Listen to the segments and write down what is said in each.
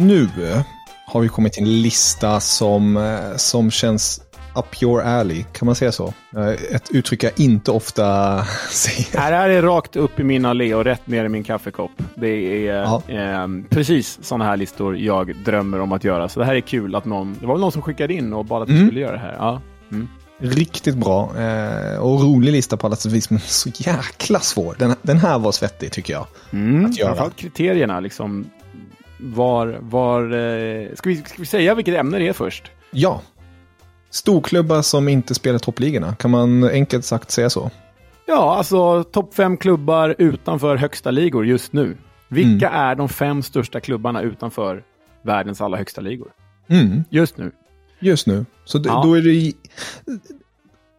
Nu har vi kommit till en lista som, eh, som känns up your alley. Kan man säga så? Eh, Ett uttryck jag inte ofta säger. Det här är rakt upp i min allé och rätt ner i min kaffekopp. Det är eh, precis sådana här listor jag drömmer om att göra. Så det här är kul att någon, det var väl någon som skickade in och bad att vi Mm. skulle göra det här. Ja. Mm. Riktigt bra eh, och rolig lista på alla sätt vis, men så jäkla svår. Den, den här var svettig tycker jag. Mm. Att göra. Framförallt kriterierna liksom. Var, var, eh, ska, vi, ska vi säga vilket ämne det är först? Ja. Storklubbar som inte spelar toppligorna, kan man enkelt sagt säga så? Ja, alltså topp fem klubbar utanför högsta ligor just nu. Vilka Mm. är de fem största klubbarna utanför världens alla högsta ligor? Mm, Just nu. just nu. Så Ja. då är det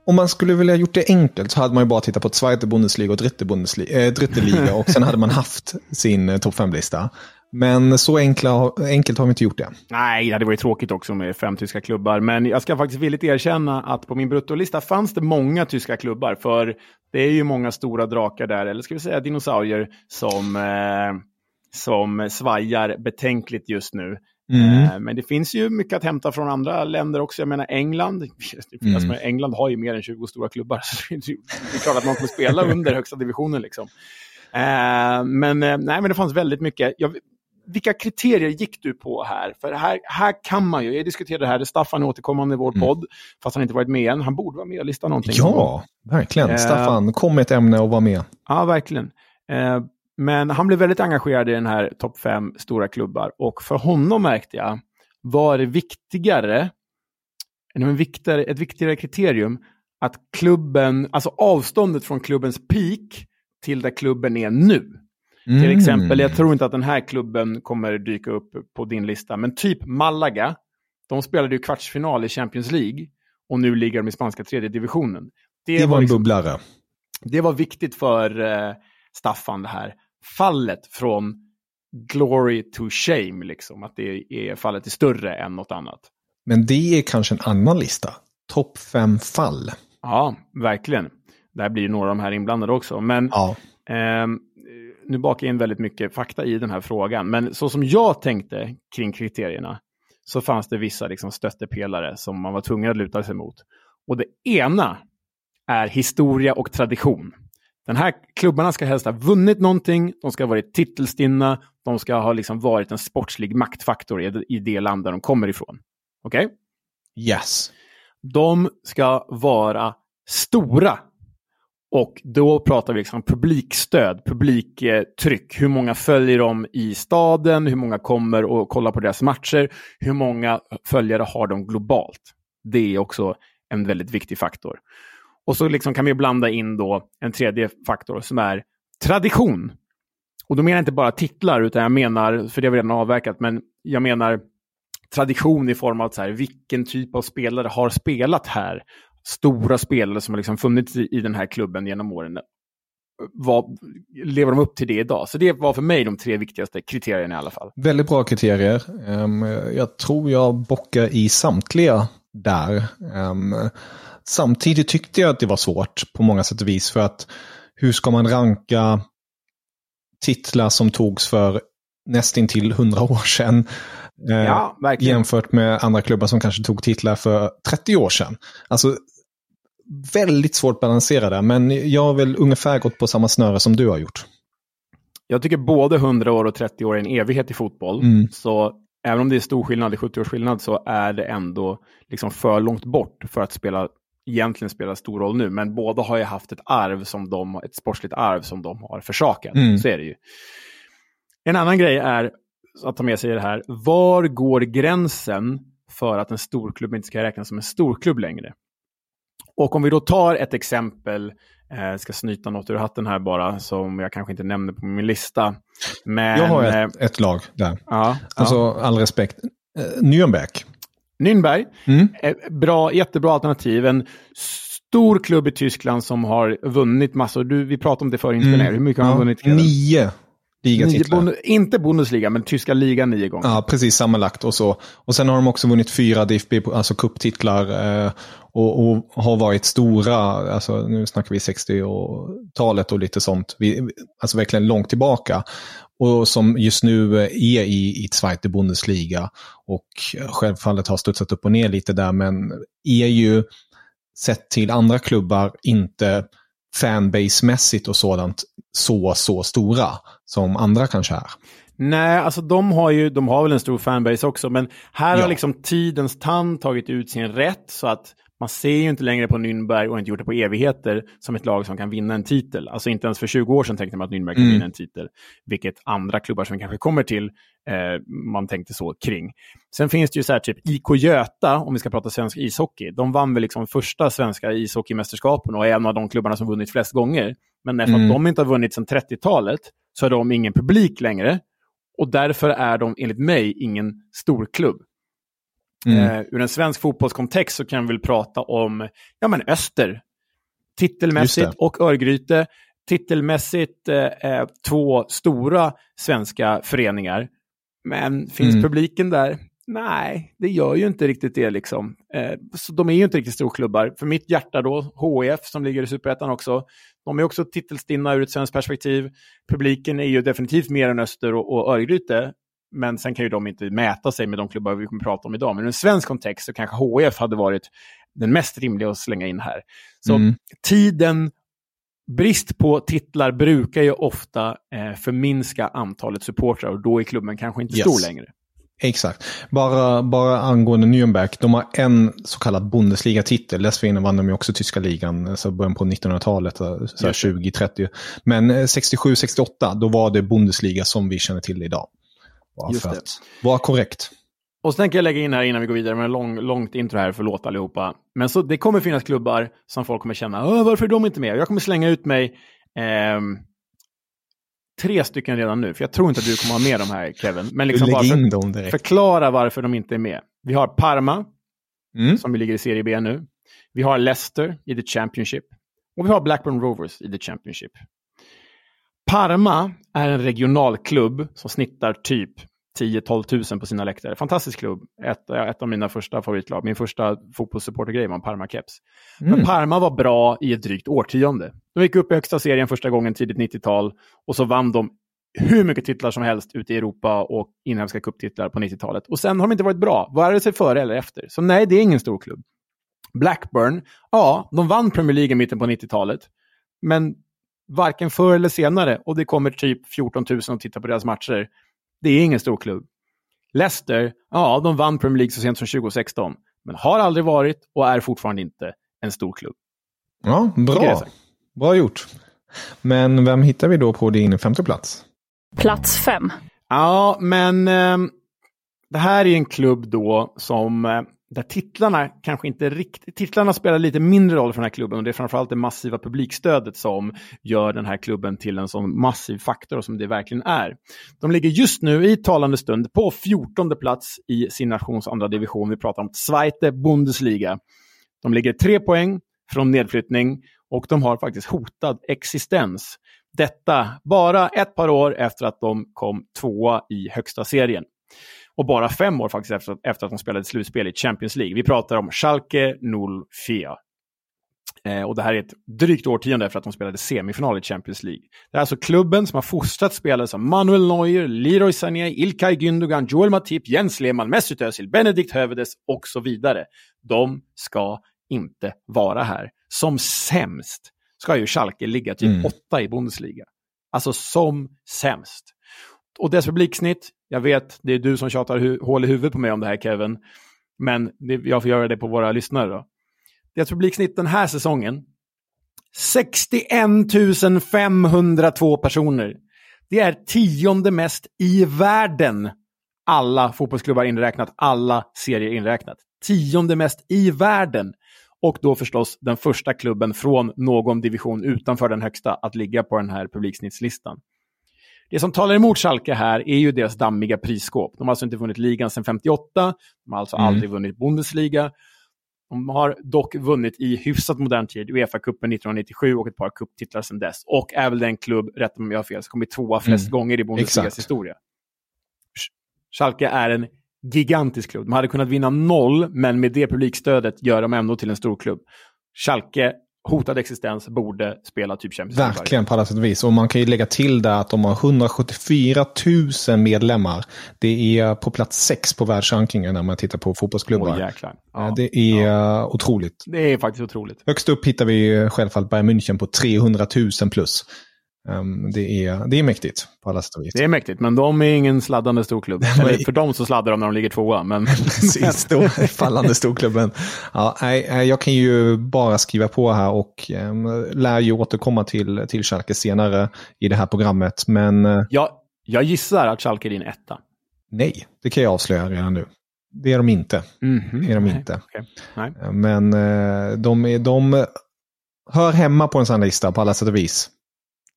Om man skulle vilja gjort det enkelt så hade man ju bara tittat på Zweite Bundesliga och Dritte, Bundesliga, äh, Dritte Liga och sen hade man haft sin eh, topp 5-lista. Men så enkla, enkelt har vi inte gjort det. Nej, det hade varit tråkigt också med fem tyska klubbar. Men jag ska faktiskt villigt erkänna att på min bruttolista fanns det många tyska klubbar. För det är ju många stora drakar där, eller ska vi säga dinosaurier, som, eh, som svajar betänkligt just nu. Mm. Eh, men det finns ju mycket att hämta från andra länder också. Jag menar England. Mm. Alltså, England har ju mer än 20 stora klubbar. Så det är det är klart att man kommer spela under högsta divisionen. Liksom. Eh, men, eh, nej, men det fanns väldigt mycket. Jag, vilka kriterier gick du på här? För här, här kan man ju, jag diskuterade det här, det Staffan är återkommande i vår Mm. podd, fast han inte varit med än. Han borde vara med och lista någonting. Ja, verkligen. Eh. Staffan, kom med ett ämne och var med. Ja, verkligen. Eh, men han blev väldigt engagerad i den här topp fem stora klubbar. Och för honom märkte jag, var det viktigare, en viktigare, ett viktigare kriterium, att klubben, alltså avståndet från klubbens peak till där klubben är nu. Till Mm. exempel, jag tror inte att den här klubben kommer dyka upp på din lista, men typ Malaga, de spelade ju kvartsfinal i Champions League och nu ligger de i spanska tredje divisionen. Det var en liksom- bubblare. det var viktigt för eh, Staffan det här fallet från glory to shame, liksom. Att det är fallet är större än något annat. Men det är kanske en annan lista. Topp fem fall. Ja, verkligen. Där blir ju några av de här inblandade också. Men Ja. ehm, nu bakar jag in väldigt mycket fakta i den här frågan. Men så som jag tänkte kring kriterierna så fanns det vissa liksom, stöttepelare som man var tvungen att luta sig mot. Och det ena är historia och tradition. Den här klubbarna ska helst ha vunnit någonting, de ska ha varit titelstinna, de ska ha liksom varit en sportslig maktfaktor i det, i det land där de kommer ifrån. Okej? Yes. De ska vara stora. Och då pratar vi liksom publikstöd, publiktryck. Hur många följer de i staden? Hur många kommer och kollar på deras matcher? Hur många följare har de globalt? Det är också en väldigt viktig faktor. Och så liksom kan vi blanda in då en tredje faktor som är tradition. Och då menar jag inte bara titlar, utan jag menar, för det har vi redan avverkat, men jag menar tradition i form av så här, vilken typ av spelare har spelat här? Stora spelare som har liksom funnits i, i den här klubben genom åren. Vad, lever de upp till det idag? Så det var för mig de tre viktigaste kriterierna i alla fall. Väldigt bra kriterier. Um, jag tror jag bockar i samtliga där. Um, samtidigt tyckte jag att det var svårt på många sätt och vis för att hur ska man ranka titlar som togs för nästintill hundra år sedan eh, ja, jämfört med andra klubbar som kanske tog titlar för 30 år sedan. Alltså, väldigt svårt balanserade, men jag har väl ungefär gått på samma snöre som du har gjort. Jag tycker både 100 år och 30 år är en evighet i fotboll. Mm. Så även om det är stor skillnad, det är 70 års skillnad, så är det ändå liksom för långt bort för att spela egentligen spelar stor roll nu, men båda har ju haft ett arv som de, ett sportsligt arv som de har försakat. Mm. Så är det ju. En annan grej är att ta med sig det här, var går gränsen för att en storklubb inte ska räknas som en storklubb längre? Och om vi då tar ett exempel, eh, ska snyta något ur hatten här bara, som jag kanske inte nämnde på min lista. Men, jag har ett, eh, ett lag där. Ja, alltså, ja. all respekt. Eh, Nürnberg. Nürnberg, mm. bra, jättebra alternativ. En stor klubb i Tyskland som har vunnit massor. Du, vi pratade om det förr, mm. Hur mycket har han vunnit? Nio ligatitlar. Nio, inte Bundesliga, men tyska ligan nio gånger. Ja, precis sammanlagt och så. Och sen har de också vunnit fyra DFB, alltså kupptitlar eh, och, och, har varit stora, alltså nu snackar vi 60-talet och lite sånt, vi, alltså verkligen långt tillbaka. Och som just nu är i, i Zweite Bundesliga och självfallet har studsat upp och ner lite där, men är ju sett till andra klubbar inte fanbase-mässigt och sådant så, så stora som andra kanske är. Nej, alltså de har ju, de har väl en stor fanbase också, men här ja. har liksom tidens tand tagit ut sin rätt så att man ser ju inte längre på Nürnberg och inte gjort det på evigheter som ett lag som kan vinna en titel. Alltså inte ens för 20 år sedan tänkte man att Nürnberg kan mm. vinna en titel, vilket andra klubbar som vi kanske kommer till, eh, man tänkte så kring. Sen finns det ju så här typ IK Göta, om vi ska prata svensk ishockey, de vann väl liksom första svenska ishockeymästerskapen och är en av de klubbarna som vunnit flest gånger. Men eftersom mm. de inte har vunnit sedan 30-talet så har de ingen publik längre. Och därför är de enligt mig ingen storklubb. Mm. Eh, ur en svensk fotbollskontext så kan vi väl prata om ja, men Öster. Titelmässigt och Örgryte. Titelmässigt eh, eh, två stora svenska föreningar. Men finns mm. publiken där? Nej, det gör ju inte riktigt det. liksom. Eh, så de är ju inte riktigt storklubbar. För mitt hjärta då, HIF som ligger i Superettan också, de är också titelstinna ur ett svenskt perspektiv. Publiken är ju definitivt mer än Öster och, och Örgryte. Men sen kan ju de inte mäta sig med de klubbar vi kommer prata om idag. Men i en svensk kontext så kanske HIF hade varit den mest rimliga att slänga in här. Så mm. tiden, brist på titlar brukar ju ofta eh, förminska antalet supportrar och då är klubben kanske inte yes. stor längre. Exakt. Bara, bara angående Nürnberg, de har en så kallad Bundesliga-titel. Dessförinnan vann de ju också tyska ligan, alltså början på 1900-talet, 20-30. Men 67-68, eh, då var det Bundesliga som vi känner till idag. Bara Just för det. att vara korrekt. Och så tänker jag lägga in här innan vi går vidare med en lång, långt intro här, förlåt allihopa. Men så det kommer finnas klubbar som folk kommer känna, varför är de inte med? Jag kommer slänga ut mig eh, tre stycken redan nu, för jag tror inte att du kommer ha med de här Kevin. Men liksom bara för, förklara varför de inte är med. Vi har Parma, mm. som ligger i Serie B nu. Vi har Leicester i The Championship. Och vi har Blackburn Rovers i The Championship. Parma är en regionalklubb som snittar typ 10-12 tusen på sina läktare. Fantastisk klubb. Ett, ett av mina första favoritlag. Min första fotbollssupportergrej var en Parma-keps. Mm. Men Parma var bra i ett drygt årtionde. De gick upp i högsta serien första gången tidigt 90-tal och så vann de hur mycket titlar som helst ute i Europa och inhemska kupptitlar på 90-talet. Och sen har de inte varit bra, vare sig före eller efter. Så nej, det är ingen stor klubb. Blackburn, ja, de vann Premier League i mitten på 90-talet. Men varken förr eller senare och det kommer typ 14 000 att titta på deras matcher. Det är ingen stor klubb. Leicester, ja, de vann Premier League så sent som 2016, men har aldrig varit och är fortfarande inte en stor klubb. Ja, bra. Bra gjort. Men vem hittar vi då på din femte plats? Plats fem. Ja, men eh, det här är en klubb då som eh, där titlarna kanske inte riktigt... Titlarna spelar lite mindre roll för den här klubben och det är framförallt det massiva publikstödet som gör den här klubben till en sån massiv faktor som det verkligen är. De ligger just nu i talande stund på 14 plats i sin nations andra division. Vi pratar om Zweite Bundesliga. De ligger tre poäng från nedflyttning och de har faktiskt hotad existens. Detta bara ett par år efter att de kom tvåa i högsta serien. Och bara fem år faktiskt efter, efter att de spelade slutspel i Champions League. Vi pratar om Schalke 04. Eh, och det här är ett drygt årtionde efter att de spelade semifinal i Champions League. Det är alltså klubben som har fostrat spelare som Manuel Neuer, Leroy Sané, Ilkay Gündogan, Joel Matip, Jens Lehmann, Mesut Özil, Benedikt Hövedes och så vidare. De ska inte vara här. Som sämst ska ju Schalke ligga typ mm. åtta i Bundesliga. Alltså som sämst. Och dess publiksnitt, jag vet, det är du som tjatar hu hål i huvudet på mig om det här Kevin, men det, jag får göra det på våra lyssnare då. Deras publiksnitt den här säsongen, 61 502 personer. Det är tionde mest i världen. Alla fotbollsklubbar inräknat, alla serier inräknat. Tionde mest i världen. Och då förstås den första klubben från någon division utanför den högsta att ligga på den här publiksnittslistan. Det som talar emot Schalke här är ju deras dammiga prisskåp. De har alltså inte vunnit ligan sedan 58, de har alltså mm. aldrig vunnit Bundesliga. De har dock vunnit i hyfsat modern tid Uefa-cupen 1997 och ett par cuptitlar sedan dess. Och är väl den klubb, rätta mig om jag har fel, som kommit tvåa flest mm. gånger i Bundesligas Exakt. historia. Schalke är en gigantisk klubb. De hade kunnat vinna noll, men med det publikstödet gör de ändå till en stor klubb. Schalke hotad existens borde spela typ Champions League. Verkligen på alla sätt och vis. Och man kan ju lägga till där att de har 174 000 medlemmar. Det är på plats sex på världsrankingen när man tittar på fotbollsklubbar. Oh, ja, det är ja. otroligt. Det är faktiskt otroligt. Högst upp hittar vi självfallet Bayern München på 300 000 plus. Um, det, är, det är mäktigt på alla sätt och vis. Det är mäktigt, men de är ingen sladdande storklubb. Eller för dem så sladdar de när de ligger tvåa. Men... Precis, stor, fallande storklubben. Ja, nej, jag kan ju bara skriva på här och um, lär ju återkomma till, till Schalke senare i det här programmet. Men, uh, ja, jag gissar att Schalke är din etta. Nej, det kan jag avslöja redan nu. Det är de inte. Mm -hmm. Är de inte. Nej, okay. nej. Men uh, de, är, de hör hemma på en sån lista på alla sätt och vis.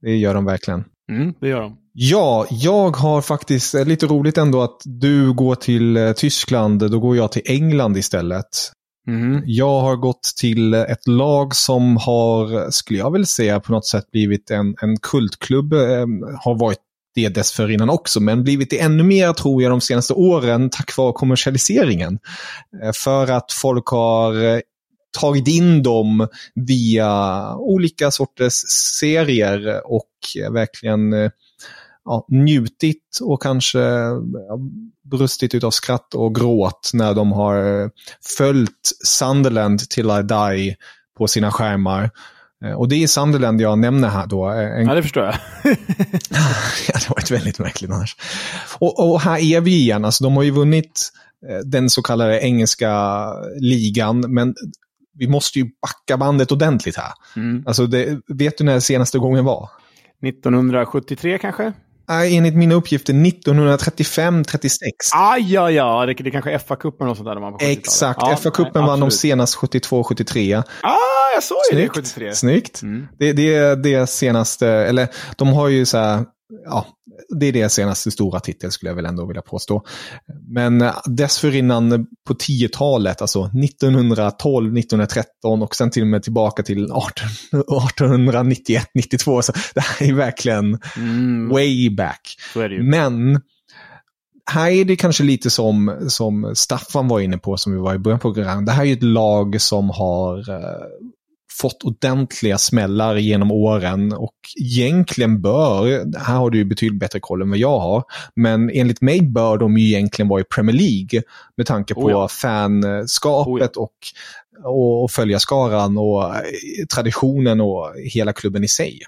Det gör de verkligen. Mm, det gör de. Ja, jag har faktiskt eh, lite roligt ändå att du går till eh, Tyskland, då går jag till England istället. Mm. Jag har gått till ett lag som har, skulle jag väl säga, på något sätt blivit en, en kultklubb. Eh, har varit det dessförinnan också, men blivit det ännu mer tror jag de senaste åren tack vare kommersialiseringen. Eh, för att folk har tagit in dem via olika sorters serier och verkligen eh, ja, njutit och kanske brustit utav skratt och gråt när de har eh, följt Sunderland till I Die på sina skärmar. Eh, och det är Sunderland jag nämner här då. En... Ja, det förstår jag. ja, det har varit väldigt märkligt annars. Och, och, här är vi igen, alltså de har ju vunnit den så kallade engelska ligan, men vi måste ju backa bandet ordentligt här. Mm. Alltså det, vet du när senaste gången var? 1973 kanske? Nej, enligt mina uppgifter 1935-36. Aj, ja, ja, det, det kanske är FA-cupen och sånt där. De Exakt, ja, FA-cupen vann de senast 72-73. Ah, jag såg ju det 73. Snyggt. Mm. Det, det är det senaste, eller de har ju så här, ja, det är deras senaste stora titel skulle jag väl ändå vilja påstå. Men eh, dessförinnan på 10-talet, alltså 1912, 1913 och sen till och med tillbaka till 1891, 92. Så det här är verkligen mm. way back. Men här är det kanske lite som, som Staffan var inne på, som vi var i början på programmet. Det här är ett lag som har eh, fått ordentliga smällar genom åren och egentligen bör, här har du ju betydligt bättre koll än vad jag har, men enligt mig bör de ju egentligen vara i Premier League med tanke på oh ja. fanskapet oh ja. och, och följarskaran och eh, traditionen och hela klubben i sig.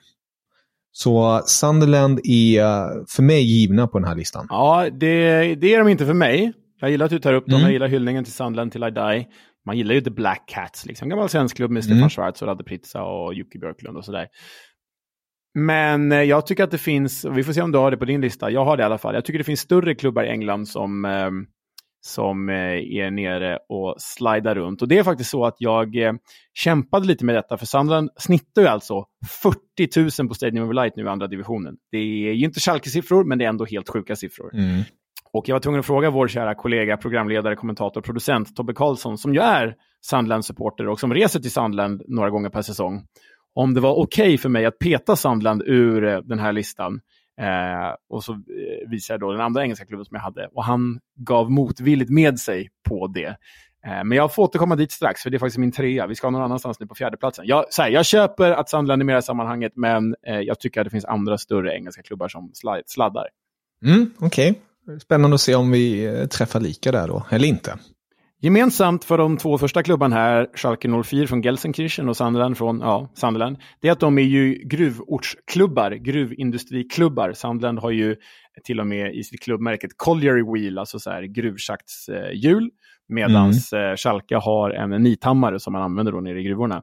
Så Sunderland är för mig givna på den här listan. Ja, det, det är de inte för mig. Jag gillar att du tar upp dem, mm. jag gillar hyllningen till Sunderland till I die. Man gillar ju The Black Cats, liksom. gammal svensk klubb med Stefan mm. Schwarz och Radde Pritsa och Jocke Björklund och sådär. Men eh, jag tycker att det finns, vi får se om du har det på din lista, jag har det i alla fall. Jag tycker det finns större klubbar i England som, eh, som eh, är nere och slidar runt. Och det är faktiskt så att jag eh, kämpade lite med detta, för Sunderland snittar ju alltså 40 000 på Stadium of Light nu i andra divisionen. Det är ju inte Schalke-siffror, men det är ändå helt sjuka siffror. Mm. Och jag var tvungen att fråga vår kära kollega, programledare, kommentator, producent Tobbe Karlsson, som ju är Sandland-supporter och som reser till Sandland några gånger per säsong, om det var okej okay för mig att peta Sandland ur eh, den här listan. Eh, och så eh, visade jag då den andra engelska klubben som jag hade och han gav motvilligt med sig på det. Eh, men jag får återkomma dit strax, för det är faktiskt min trea. Vi ska någon annanstans nu på fjärdeplatsen. Jag, här, jag köper att Sandland är med i sammanhanget, men eh, jag tycker att det finns andra större engelska klubbar som sladdar. Mm, Okej, okay spännande att se om vi eh, träffar lika där då, eller inte. Gemensamt för de två första klubbarna här, Schalke 04 från Gelsenkirchen och Sunderland från ja, Sunderland, det är att de är ju gruvortsklubbar, gruvindustriklubbar. Sunderland har ju till och med i sitt klubbmärket Colliery Wheel, alltså så här gruvschaktshjul, medan mm. Schalke har en nithammare som man använder då nere i gruvorna.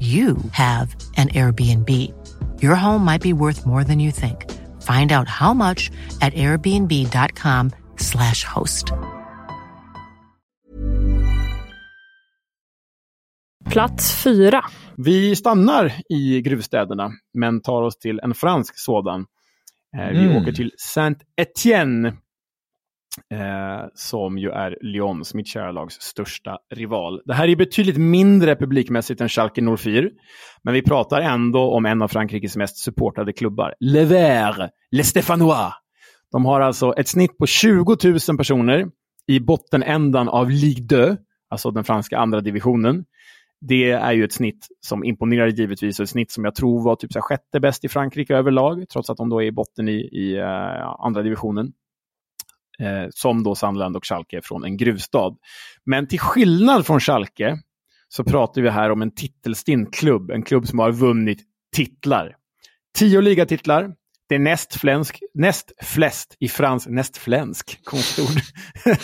you have an Airbnb. Your home might be worth more than you think. Find out how much at airbnb.com slash host. Plats fyra. Vi stannar i gruvstäderna, men tar oss till en fransk sådan. Eh, vi mm. åker till Saint-Étienne Eh, som ju är Lyons, mitt kära lags största rival. Det här är betydligt mindre publikmässigt än Schalke 04, men vi pratar ändå om en av Frankrikes mest supportade klubbar. Le Vert, Le Stéphanois. De har alltså ett snitt på 20 000 personer i bottenändan av Ligue 2, alltså den franska andra divisionen. Det är ju ett snitt som imponerar givetvis och ett snitt som jag tror var typ så sjätte bäst i Frankrike överlag, trots att de då är i botten i, i uh, andra divisionen eh, som då Sandland och Schalke från en gruvstad. Men till skillnad från Schalke så pratar vi här om en titelstint klubb, en klubb som har vunnit titlar. Tio ligatitlar, det är näst, flänsk, näst flest i fransk, näst flänsk, konstigt ord.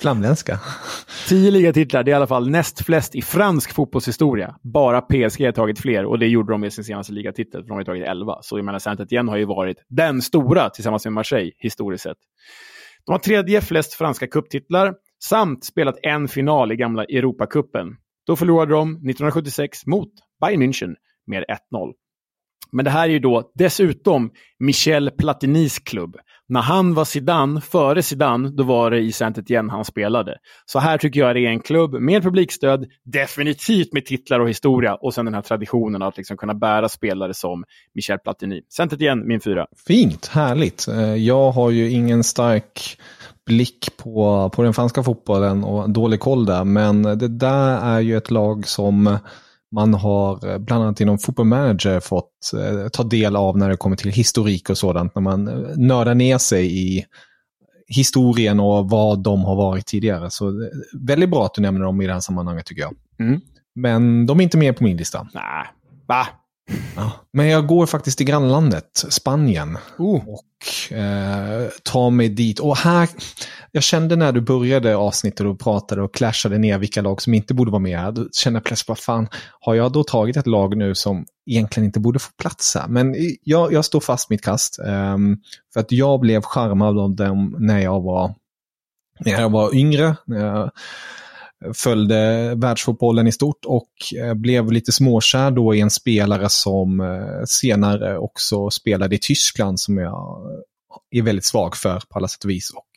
Flamländska. Tio ligatitlar, det är i alla fall näst flest i fransk fotbollshistoria. Bara PSG har tagit fler och det gjorde de med sin senaste ligatitel, för de har tagit elva. Så jag menar, Saint-Étienne har ju varit den stora tillsammans med Marseille historiskt sett. De har tredje flest franska kupptitlar samt spelat en final i gamla Europacupen. Då förlorade de 1976 mot Bayern München med 1-0. Men det här är ju då dessutom Michel Platinis klubb. När han var Zidane, före Zidane, då var det i Saint-Étienne han spelade. Så här tycker jag det är en klubb med publikstöd, definitivt med titlar och historia och sen den här traditionen att liksom kunna bära spelare som Michel Platini. Saint-Étienne, min fyra. Fint, härligt. Eh, jag har ju ingen stark blick på, på den franska fotbollen och dålig koll där, men det där är ju ett lag som man har eh, bland annat inom Football Manager fått eh, ta del av när det kommer till historik och sådant. När man eh, nördar ner sig i, historien och vad de har varit tidigare. Så eh, väldigt bra att du nämner dem i det här sammanhanget tycker jag. Mm. Men de är inte med på min lista. Nej, va? Ja. Men jag går faktiskt till grannlandet, Spanien. Oh. Och eh, tar mig dit. Och här, jag kände när du började avsnittet och pratade och clashade ner vilka lag som inte borde vara med. Då kände jag plötsligt, vad fan, har jag då tagit ett lag nu som egentligen inte borde få plats här? Men jag, jag står fast mitt kast. Um, för att jag blev charmad av dem när jag var, när jag var yngre. När jag, följde världsfotbollen i stort och eh, blev lite småkär då i en spelare som eh, senare också spelade i Tyskland som jag eh, är väldigt svag för på alla sätt och vis. Och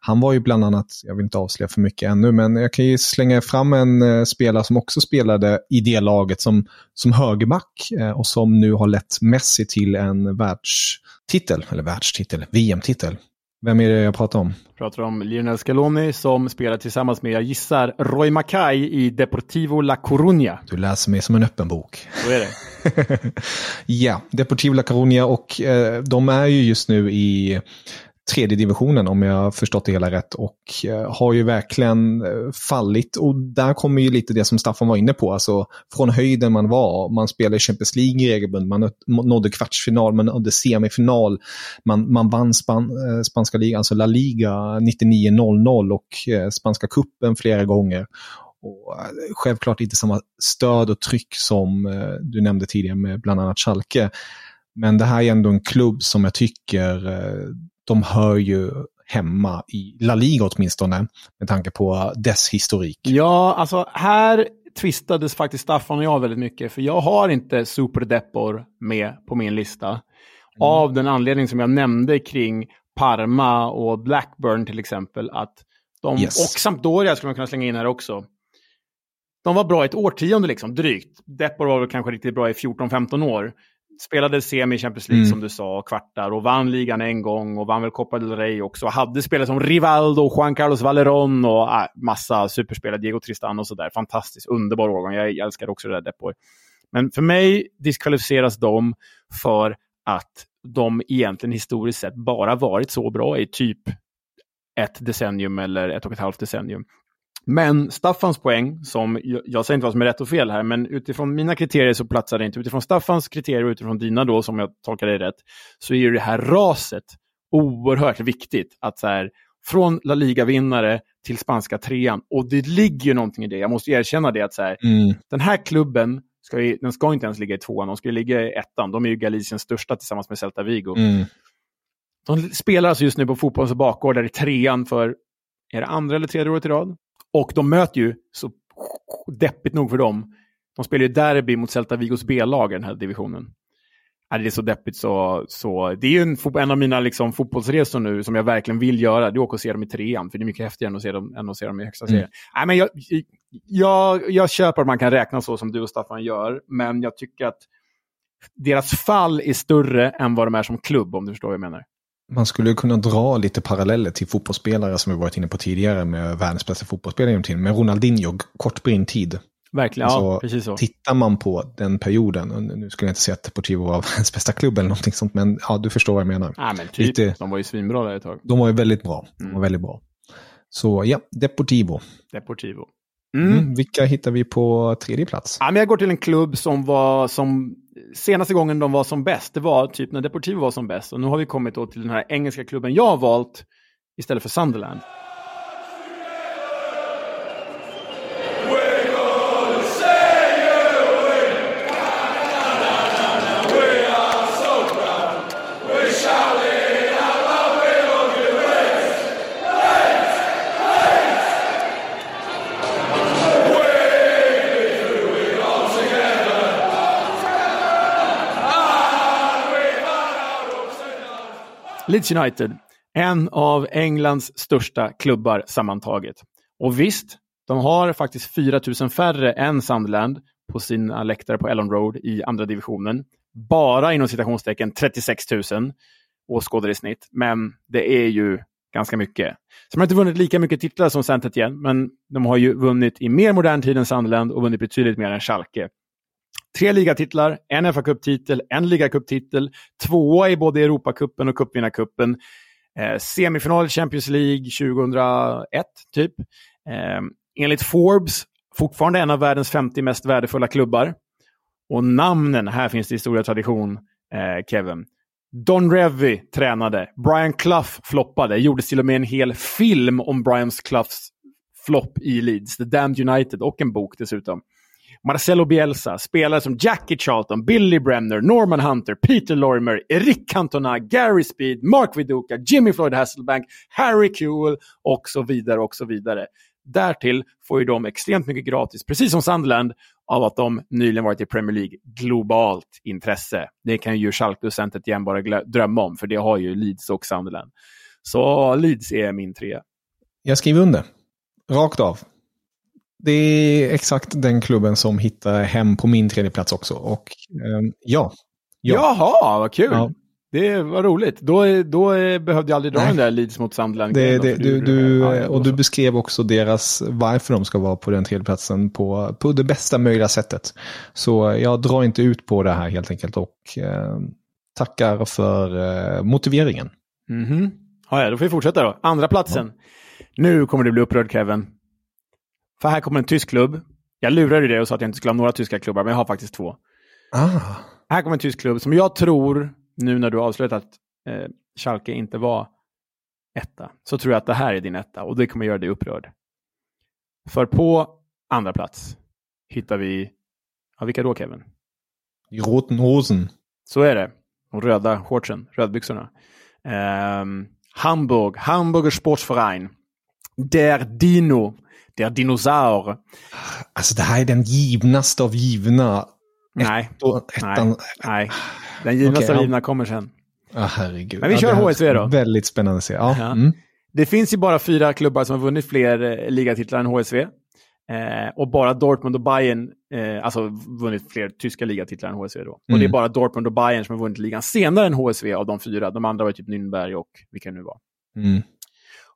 han var ju bland annat, jag vill inte avslöja för mycket ännu, men jag kan ju slänga fram en spelare som också spelade i det laget som, som högerback och som nu har lett Messi till en världstitel, eller världstitel, VM-titel. Vem är det jag pratar om? Jag pratar om Lionel Scaloni som spelar tillsammans med, jag gissar, Roy Mackay i Deportivo La Coruña. Du läser mig som en öppen bok. Så är det. ja, Deportivo La Coruña och eh, de är ju just nu i tredje divisionen om jag har förstått det hela rätt och eh, har ju verkligen eh, fallit. Och där kommer ju lite det som Staffan var inne på, alltså från höjden man var, man spelade i Champions League regelbundet, man nådde kvartsfinal, man nådde semifinal, man, man vann span, eh, spanska ligan, alltså La Liga 99-00 och spanska kuppen flera gånger. Och självklart inte samma stöd och tryck som du nämnde tidigare med bland annat Schalke. Men det här är ändå en klubb som jag tycker de hör ju hemma i La Liga åtminstone, med tanke på dess historik. Ja, alltså här tvistades faktiskt Staffan och jag väldigt mycket, för jag har inte Super Depor med på min lista. Mm. Av den anledning som jag nämnde kring Parma och Blackburn till exempel, att de, yes. och Sampdoria skulle man kunna slänga in här också. De var bra ett årtionde liksom, drygt. Depor var väl kanske riktigt bra i 14-15 år spelade semi Champions League mm. som du sa, kvartar och vann ligan en gång och vann väl Copa del Rey också. Hade spelare som Rivaldo, Juan Carlos Valeron och äh, massa superspelare, Diego Tristan och sådär. Fantastiskt, underbar årgång. Jag älskar också det där Depoy. Men för mig diskvalificeras de för att de egentligen historiskt sett bara varit så bra i typ ett decennium eller ett och ett halvt decennium. Men Staffans poäng, som jag säger inte vad som är rätt och fel här, men utifrån mina kriterier så platsar det inte. Utifrån Staffans kriterier och utifrån dina då, som jag tolkar dig rätt, så är ju det här raset oerhört viktigt. Att så här, från La Liga-vinnare till spanska trean. Och det ligger ju någonting i det, jag måste erkänna det, att så här, mm. den här klubben ska ju, den ska inte ens ligga i tvåan, de ska ligga i ettan. De är ju Galiciens största tillsammans med Celta Vigo. Mm. De spelar alltså just nu på fotbollens bakgård där i trean för, är det andra eller tredje året i rad? Och de möter ju, så deppigt nog för dem, de spelar ju derby mot Celta Vigos B-lag i den här divisionen. det är så deppigt så, så det är ju en, en av mina liksom, fotbollsresor nu som jag verkligen vill göra. Det är att åka och se dem i trean, för det är mycket häftigare än att se dem, än att se dem i högsta serien. Mm. Nej, men jag, jag, jag köper att man kan räkna så som du och Staffan gör, men jag tycker att deras fall är större än vad de är som klubb, om du förstår vad jag menar. Man skulle kunna dra lite paralleller till fotbollsspelare som vi varit inne på tidigare med världens bästa fotbollsspelare genom tiden. Med Ronaldinho, kort brintid. Verkligen, alltså, ja, precis så. Tittar man på den perioden, nu skulle jag inte säga att Deportivo var världens bästa klubb eller någonting sånt, men ja, du förstår vad jag menar. Ja, men typ. Lite, de var ju svinbra där ett tag. De var ju väldigt bra. De var mm. väldigt bra. Så ja, Deportivo. Deportivo. Mm. Mm, vilka hittar vi på tredje plats? Ja, men jag går till en klubb som var som senaste gången de var som bäst. Det var typ när Deportivo var som bäst. Och nu har vi kommit till den här engelska klubben jag har valt istället för Sunderland. Leeds United, en av Englands största klubbar sammantaget. Och visst, de har faktiskt 4 000 färre än Sunderland på sina läktare på Ellen Road i andra divisionen. Bara inom citationstecken 36 000 åskådare i snitt. Men det är ju ganska mycket. Så de har inte vunnit lika mycket titlar som saint igen, men de har ju vunnit i mer modern tid än Sunderland och vunnit betydligt mer än Schalke. Tre ligatitlar, en FA-cuptitel, en ligacuptitel, tvåa i både Europacupen och cupvinnarcupen. Eh, semifinal i Champions League 2001, typ. Eh, enligt Forbes, fortfarande en av världens 50 mest värdefulla klubbar. Och namnen, här finns det historia och tradition, eh, Kevin. Don Revy tränade, Brian Clough floppade, gjordes till och med en hel film om Brian Cloughs flopp i Leeds, The Damned United, och en bok dessutom. Marcelo Bielsa, spelare som Jackie Charlton, Billy Bremner, Norman Hunter, Peter Lorimer, Eric Cantona, Gary Speed, Mark Viduka, Jimmy Floyd Hasselbank, Harry Kewell och så vidare och så vidare. Därtill får ju de extremt mycket gratis, precis som Sunderland, av att de nyligen varit i Premier League. Globalt intresse. Det kan ju Schalke och Centret igen bara drömma om, för det har ju Leeds och Sunderland. Så Leeds är min trea. Jag skriver under. Rakt av. Det är exakt den klubben som hittar hem på min tredje plats också. Och eh, ja. ja. Jaha, vad kul! Ja. Det var roligt. Då, då behövde jag aldrig dra Nej. den där Leeds mot Sunderland. Det, det, du, du, ja, och du beskrev också deras, varför de ska vara på den tredje platsen på, på det bästa möjliga sättet. Så jag drar inte ut på det här helt enkelt och eh, tackar för eh, motiveringen. Mm -hmm. ja, då får vi fortsätta då. Andra platsen. Ja. Nu kommer du bli upprörd Kevin. För här kommer en tysk klubb. Jag lurade dig och sa att jag inte skulle ha några tyska klubbar, men jag har faktiskt två. Ah. Här kommer en tysk klubb som jag tror, nu när du har avslöjat att eh, Schalke inte var etta, så tror jag att det här är din etta och det kommer göra dig upprörd. För på andra plats hittar vi, ja vilka då Kevin? I Roten Hosen. Så är det. De röda shortsen, rödbyxorna. Eh, Hamburg, Hamburger Sportverein. Der Dino. Der Dinosaur. Alltså det här är den givnaste av givna. Nej, nej, nej. Den givnaste okay, av givna kommer sen. Ah, herregud. Men vi kör ja, HSV då. Väldigt spännande att se. Ja. ja. Mm. Det finns ju bara fyra klubbar som har vunnit fler eh, ligatitlar än HSV. Eh, och bara Dortmund och Bayern, eh, alltså vunnit fler tyska ligatitlar än HSV då. Mm. Och det är mm. bara Dortmund och Bayern som har vunnit ligan senare än HSV av de fyra. De andra var typ Nürnberg och vilka det nu var. Mm.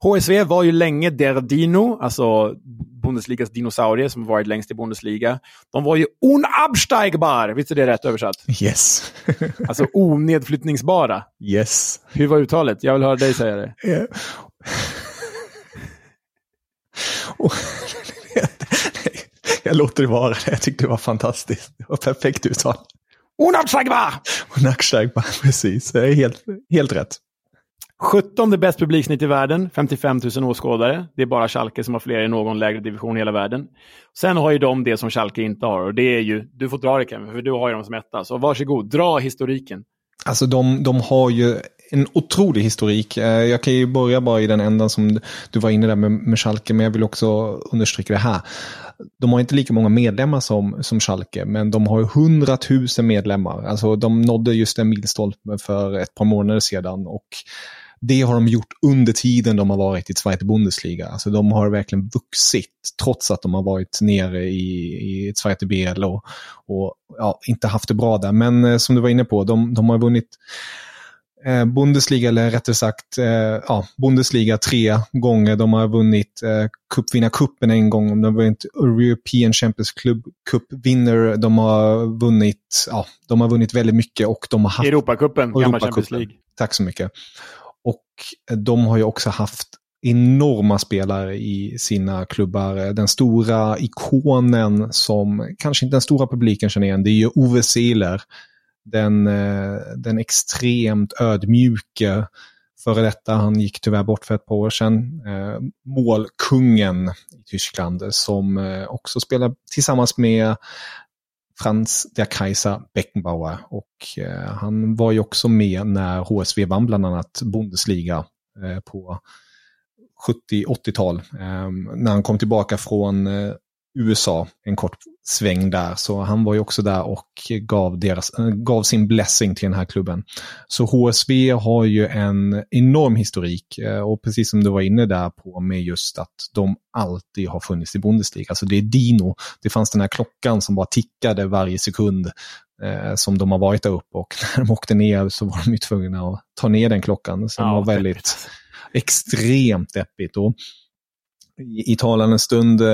HSV var ju länge Der Dino, alltså Bundesligas dinosaurie som varit längst i Bundesliga. De var ju unabsteigbar, visst är det rätt översatt? Yes. alltså onedflyttningsbara. Yes. Hur var uttalet? Jag vill höra dig säga det. Yeah. jag låter det vara. Jag tyckte det var fantastiskt. Det var perfekt uttal. Unabsteigbar! Unabsteigbar, precis. Det helt, helt rätt. 17 bäst publiksnitt i världen, 55 000 åskådare. Det är bara Schalke som har fler i någon lägre division i hela världen. Sen har ju de det som Schalke inte har och det är ju, du får dra det Kevin, för du har ju dem som etta. Så varsågod, dra historiken. Alltså de, de har ju en otrolig historik. Eh, jag kan ju börja bara i den ändan som du var inne där med, med Schalke, men jag vill också understryka det här. De har inte lika många medlemmar som, som Schalke, men de har ju 100 000 medlemmar. Alltså de nådde just en milstolpe för ett par månader sedan. och det har de gjort under tiden de har varit i Zweite Bundesliga. Alltså de har verkligen vuxit trots att de har varit nere i, i Zweite BL och, och ja, inte haft det bra där. Men eh, som du var inne på, de, de har vunnit eh, Bundesliga, eller rättare sagt eh, ja, Bundesliga tre gånger. De har vunnit eh, cupvinnarcupen en gång. De har vunnit European Champions Club Cup Winner. De har vunnit, ja, de har vunnit väldigt mycket och de har haft... Europacupen, gamla Champions League. Tack så mycket. Och de har ju också haft enorma spelare i sina klubbar. Den stora ikonen som kanske inte den stora publiken känner igen, det är ju Ove Seeler. Den, eh, den extremt ödmjuke före detta, han gick tyvärr bort för ett par år sedan, eh, målkungen i Tyskland som eh, också spelar tillsammans med Franz der Kaiser Beckenbauer. Och eh, han var ju också med när HSV vann bland annat Bundesliga eh, på 70-80-tal. Eh, när han kom tillbaka från eh, USA en kort sväng där. Så han var ju också där och gav, deras, gav sin blessing till den här klubben. Så HSV har ju en enorm historik eh, och precis som du var inne där på med just att de alltid har funnits i Bundesliga. Alltså det är Dino, det fanns den här klockan som bara tickade varje sekund eh, som de har varit där uppe och när de åkte ner så var de ju tvungna att ta ner den klockan som ja, var väldigt deppigt. extremt deppigt. Och i talande stund eh,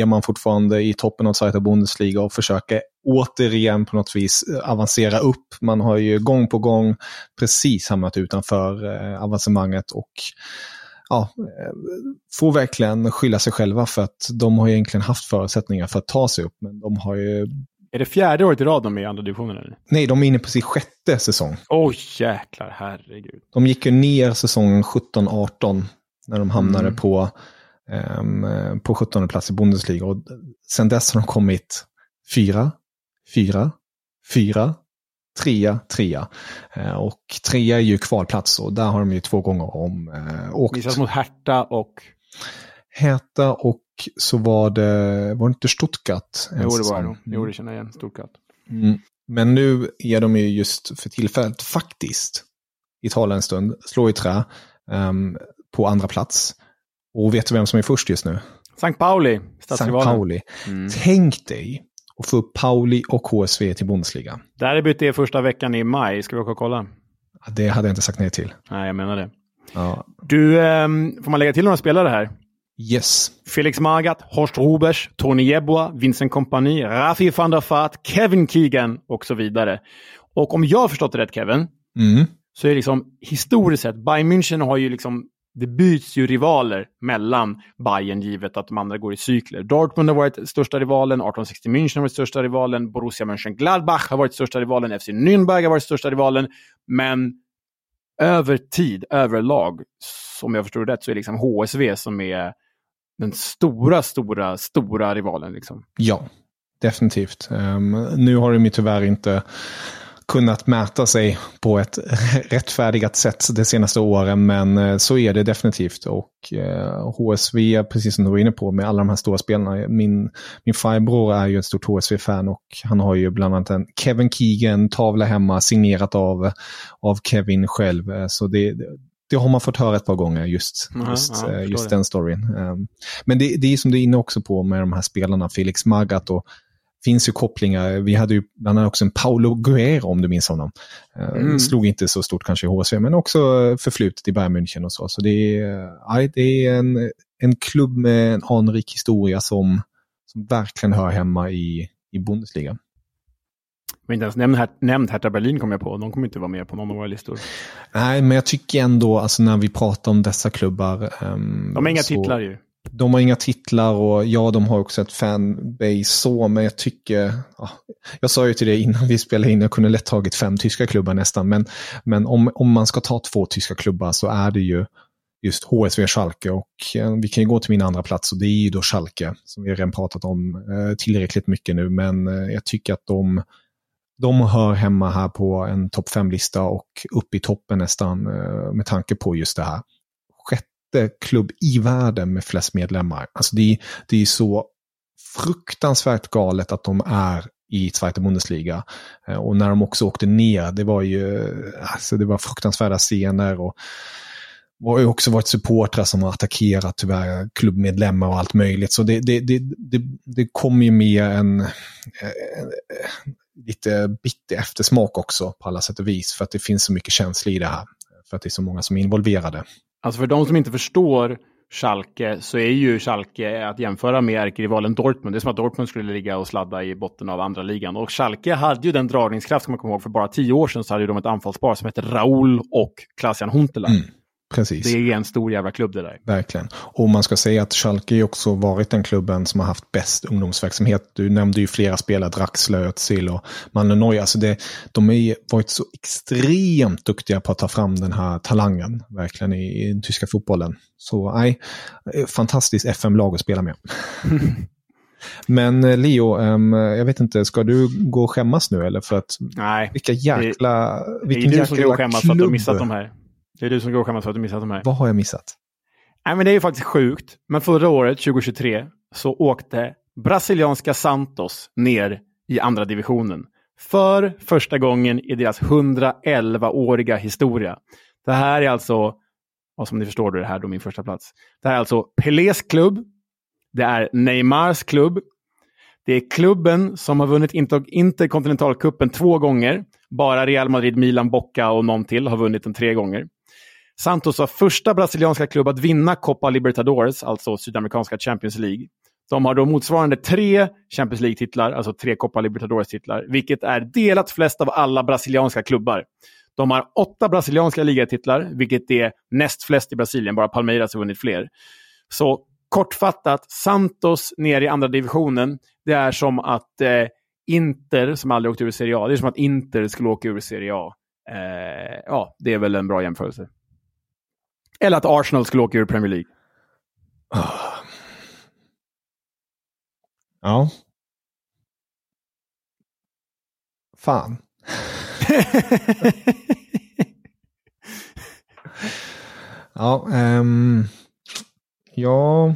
är man fortfarande i toppen av Zweite Bundesliga och försöker återigen på något vis avancera upp. Man har ju gång på gång precis hamnat utanför eh, avancemanget och ja, eh, får verkligen skylla sig själva för att de har egentligen haft förutsättningar för att ta sig upp. Men de har ju... Är det fjärde året i rad de är i andra divisionen? Eller? Nej, de är inne på sin sjätte säsong. Oj, oh, jäklar, herregud. De gick ju ner säsongen 17-18 när de hamnade mm. på, på 17 plats i Bundesliga. Och sen dess har de kommit fyra, fyra, fyra, trea, trea. Eh, och trea är ju kvalplats och där har de ju två gånger om eh, åkt. Visat mot Hertha och? Hertha och så var det, var det inte Stuttgart? Jo, det var det. Jo, det känner jag igen. Stuttgart. Mm. Men nu är de ju just för tillfället faktiskt, i tala en stund, slå i trä um, på andra plats. Och vet du vem som är först just nu? Sankt Pauli, Sankt Pauli. Mm. Tänk dig och få upp Pauli och HSV till Bundesliga. Derbyt är första veckan i maj. Ska vi åka och kolla? Det hade jag inte sagt nej till. Nej, jag menar det. Ja. Du, eh, får man lägga till några spelare här? Yes. Felix Magath, Horst Rubers, Tony Jeboa, Vincent Kompany, Rafi van der Vaart, Kevin Keegan och så vidare. Och om jag har förstått det rätt Kevin, mm. så är det liksom historiskt sett, Bayern München har ju liksom det byts ju rivaler mellan Bayern givet att de andra går i cykler. Dortmund har varit största rivalen, 1860 München har varit största rivalen, Borussia Mönchengladbach har varit största rivalen, FC Nürnberg har varit största rivalen. Men över tid, överlag, som jag förstår det rätt, så är det liksom HSV som är den stora, stora, stora rivalen. Liksom. Ja, definitivt. Um, nu har de ju tyvärr inte kunnat mäta sig på ett rättfärdigat sätt de senaste åren, men eh, så är det definitivt. Och eh, HSV, precis som du var inne på, med alla de här stora spelarna. Min, min farbror är ju ett stort HSV-fan och han har ju bland annat en Kevin Keegan-tavla hemma signerat av, av Kevin själv. Eh, så det, det har man fått höra ett par gånger, just, mm, just, ja, just den storyn. Um, men det, det är som du är inne också på med de här spelarna, Felix Magath och finns ju kopplingar. Vi hade ju bland annat också en Paolo Guerrero om du minns honom. Eh, mm. Slog inte så stort kanske i HSV, men också förflutet i Bayern München och så. Så det är, ja, det är en, en klubb med en anrik historia som, som verkligen hör hemma i, i Bundesliga. Men inte ens nämnd, nämnd Hertha Berlin kom jag på. De kommer inte vara med på någon av våra listor. Nej, men jag tycker ändå, alltså när vi pratar om dessa klubbar. Um, de har inga så... titlar ju. De har inga titlar och ja, de har också ett fanbase så, men jag tycker, ja, jag sa ju till dig innan vi spelade in, jag kunde lätt tagit fem tyska klubbar nästan, men, men om, om man ska ta två tyska klubbar så är det ju just HSV Schalke och eh, vi kan ju gå till min andra plats och det är ju då Schalke som vi redan pratat om eh, tillräckligt mycket nu, men eh, jag tycker att de, de hör hemma här på en topp fem-lista och upp i toppen nästan eh, med tanke på just det här klubb i världen med flest medlemmar. Alltså det, det är så fruktansvärt galet att de är i Zweite Bundesliga. Eh, och när de också åkte ner, det var ju alltså det var fruktansvärda scener. och det har ju också varit supportrar som har attackerat tyvärr klubbmedlemmar och allt möjligt. Så det, det, det, det, det kommer ju med en, en, en lite bitter eftersmak också på alla sätt och vis. För att det finns så mycket känslor i det här. För att det är så många som är involverade. Alltså för de som inte förstår Schalke så är ju Schalke att jämföra med ärkerivalen Dortmund. Det är som att Dortmund skulle ligga och sladda i botten av andra ligan. Och Schalke hade ju den dragningskraft som man kommer ihåg för bara tio år sedan så hade de ett anfallspar som hette Raul och Klasian Huntelaar. Huntela. Mm. Precis. Det är en stor jävla klubb det där. Verkligen. Och man ska säga att Schalke också varit den klubben som har haft bäst ungdomsverksamhet. Du nämnde ju flera spelare, Draxler, Özil och Malmö. Alltså det, de har varit så extremt duktiga på att ta fram den här talangen, verkligen, i, i den tyska fotbollen. Så nej, fantastiskt FM-lag att spela med. Men eh, Leo, jag vet inte, ska du gå och skämmas nu eller? För att, Nej. Vilka jäkla, det, vilken det är du som går och skämmas klubb. för att du missat de här. Det är du som går och skämmas för att du missat de här. Vad har jag missat? Nej, men det är ju faktiskt sjukt. Men förra året, 2023, så åkte brasilianska Santos ner i andra divisionen. För första gången i deras 111-åriga historia. Det här är alltså, och som ni förstår, då är det här då min första plats. Det här är alltså Pelés klubb. Det är Neymars klubb. Det är klubben som har vunnit Interkontinentalcupen två gånger. Bara Real Madrid, Milan, Boca och någon till har vunnit den tre gånger. Santos var första brasilianska klubb att vinna Copa Libertadores, alltså sydamerikanska Champions League. De har då motsvarande tre Champions League-titlar, alltså tre Copa Libertadores-titlar, vilket är delat flest av alla brasilianska klubbar. De har åtta brasilianska ligatitlar, vilket är näst flest i Brasilien. Bara Palmeiras har vunnit fler. Så kortfattat, Santos ner i andra divisionen, det är som att eh, Inter, som aldrig åkt ur Serie A, det är som att Inter skulle åka ur Serie A. Eh, ja, det är väl en bra jämförelse. Eller att Arsenal skulle åka ur Premier League. Ja. Fan. ja, ehm, ja.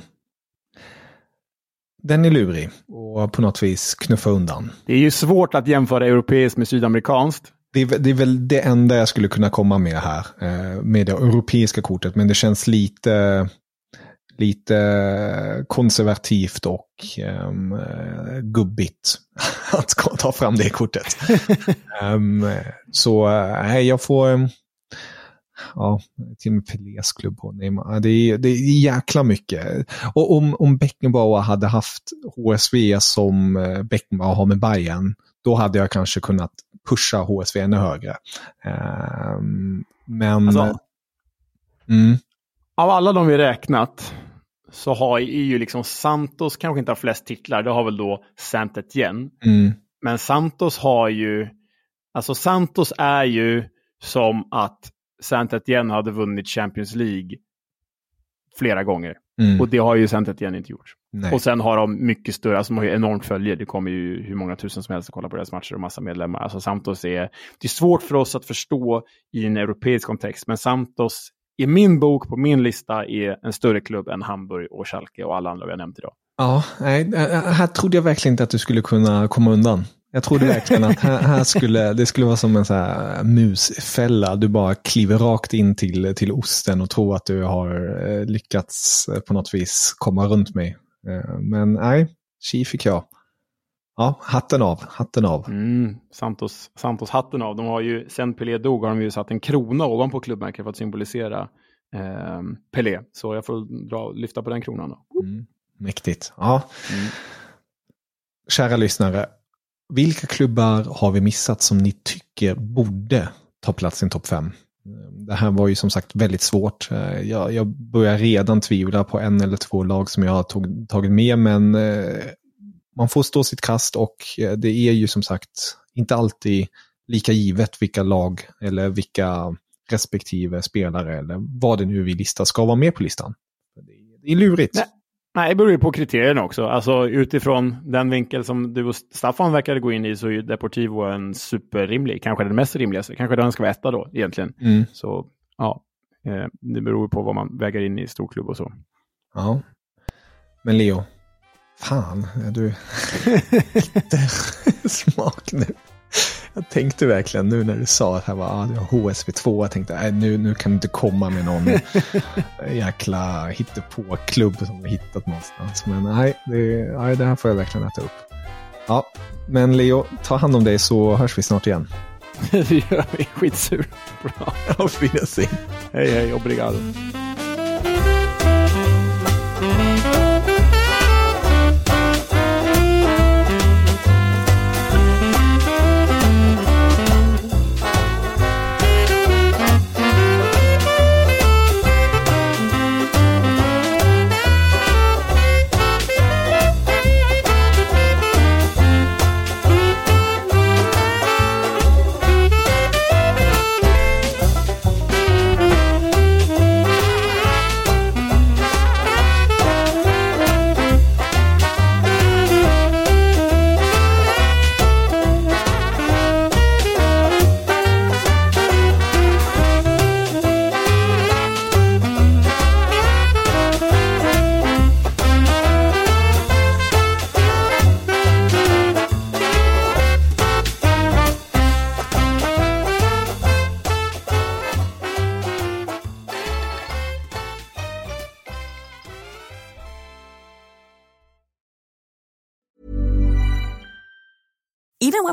Den är lurig och på något vis knuffa undan. Det är ju svårt att jämföra europeiskt med sydamerikanskt. Det är, det är väl det enda jag skulle kunna komma med här, eh, med det europeiska kortet. Men det känns lite, lite konservativt och um, gubbigt att ta fram det kortet. um, så nej, uh, jag får... Um, ja, till och med Pelés klubb på Neymar. Det är, det är jäkla mycket. Och om, om Beckenbauer hade haft HSV som Beckenbauer har med Bayern då hade jag kanske kunnat pusha HSV ännu högre. Um, men... Alltså, mm. Av alla de vi räknat så har ju liksom Santos kanske inte har flest titlar. Det har väl då Saint Etienne. Mm. Men Santos har ju, alltså Santos är ju som att Saint Etienne hade vunnit Champions League flera gånger. Mm. Och det har ju Saint Etienne inte gjort. Nej. Och sen har de mycket större, alltså de har ju enormt följe. Det kommer ju hur många tusen som helst att kolla på deras matcher och massa medlemmar. Alltså Santos är, det är svårt för oss att förstå i en europeisk kontext, men Santos i min bok, på min lista, är en större klubb än Hamburg och Schalke och alla andra vi har nämnt idag. Ja, nej, här trodde jag verkligen inte att du skulle kunna komma undan. Jag trodde verkligen att här, här, skulle, det skulle vara som en så här musfälla. Du bara kliver rakt in till, till osten och tror att du har eh, lyckats eh, på något vis komma runt mig. Eh, men nej, chi fick jag. Ja, hatten av, hatten av. Mm, Santos, Santos hatten av. De har ju, sen Pelé dog har de ju satt en krona ovanpå klubbmärket för att symbolisera eh, Pelé. Så jag får dra, lyfta på den kronan. Då. Mm, mäktigt. Ja. Mm. Kära lyssnare, vilka klubbar har vi missat som ni tycker borde ta plats i en topp 5? Ehm, det här var ju som sagt väldigt svårt. Eh, jag, jag börjar redan tvivla på en eller två lag som jag har tog, tagit med, men eh, man får stå sitt kast och eh, det är ju som sagt inte alltid lika givet vilka lag eller vilka respektive spelare eller vad det nu vi listar ska vara med på listan. Det är lurigt. Nej, Nej, det beror ju på kriterierna också. Alltså utifrån den vinkel som du och Staffan verkade gå in i så är ju Deportivo en superrimlig, kanske den mest rimligaste. Kanske den ska vara etta då egentligen. Mm. Så ja, eh, det beror på vad man väger in i storklubb och så. Ja. Men Leo, fan, är du smak nu? Jag tänkte verkligen nu när du sa att här var, ah, HSV2, jag tänkte äh, nu, nu kan du inte komma med någon jäkla hittepå-klubb som du hittat någonstans. Men nej det, nej, det här får jag verkligen äta upp. Ja, men Leo, ta hand om dig så hörs vi snart igen. det gör vi, skitsur. Bra. Auf Wiedersehen. Hej, hej, obrigado.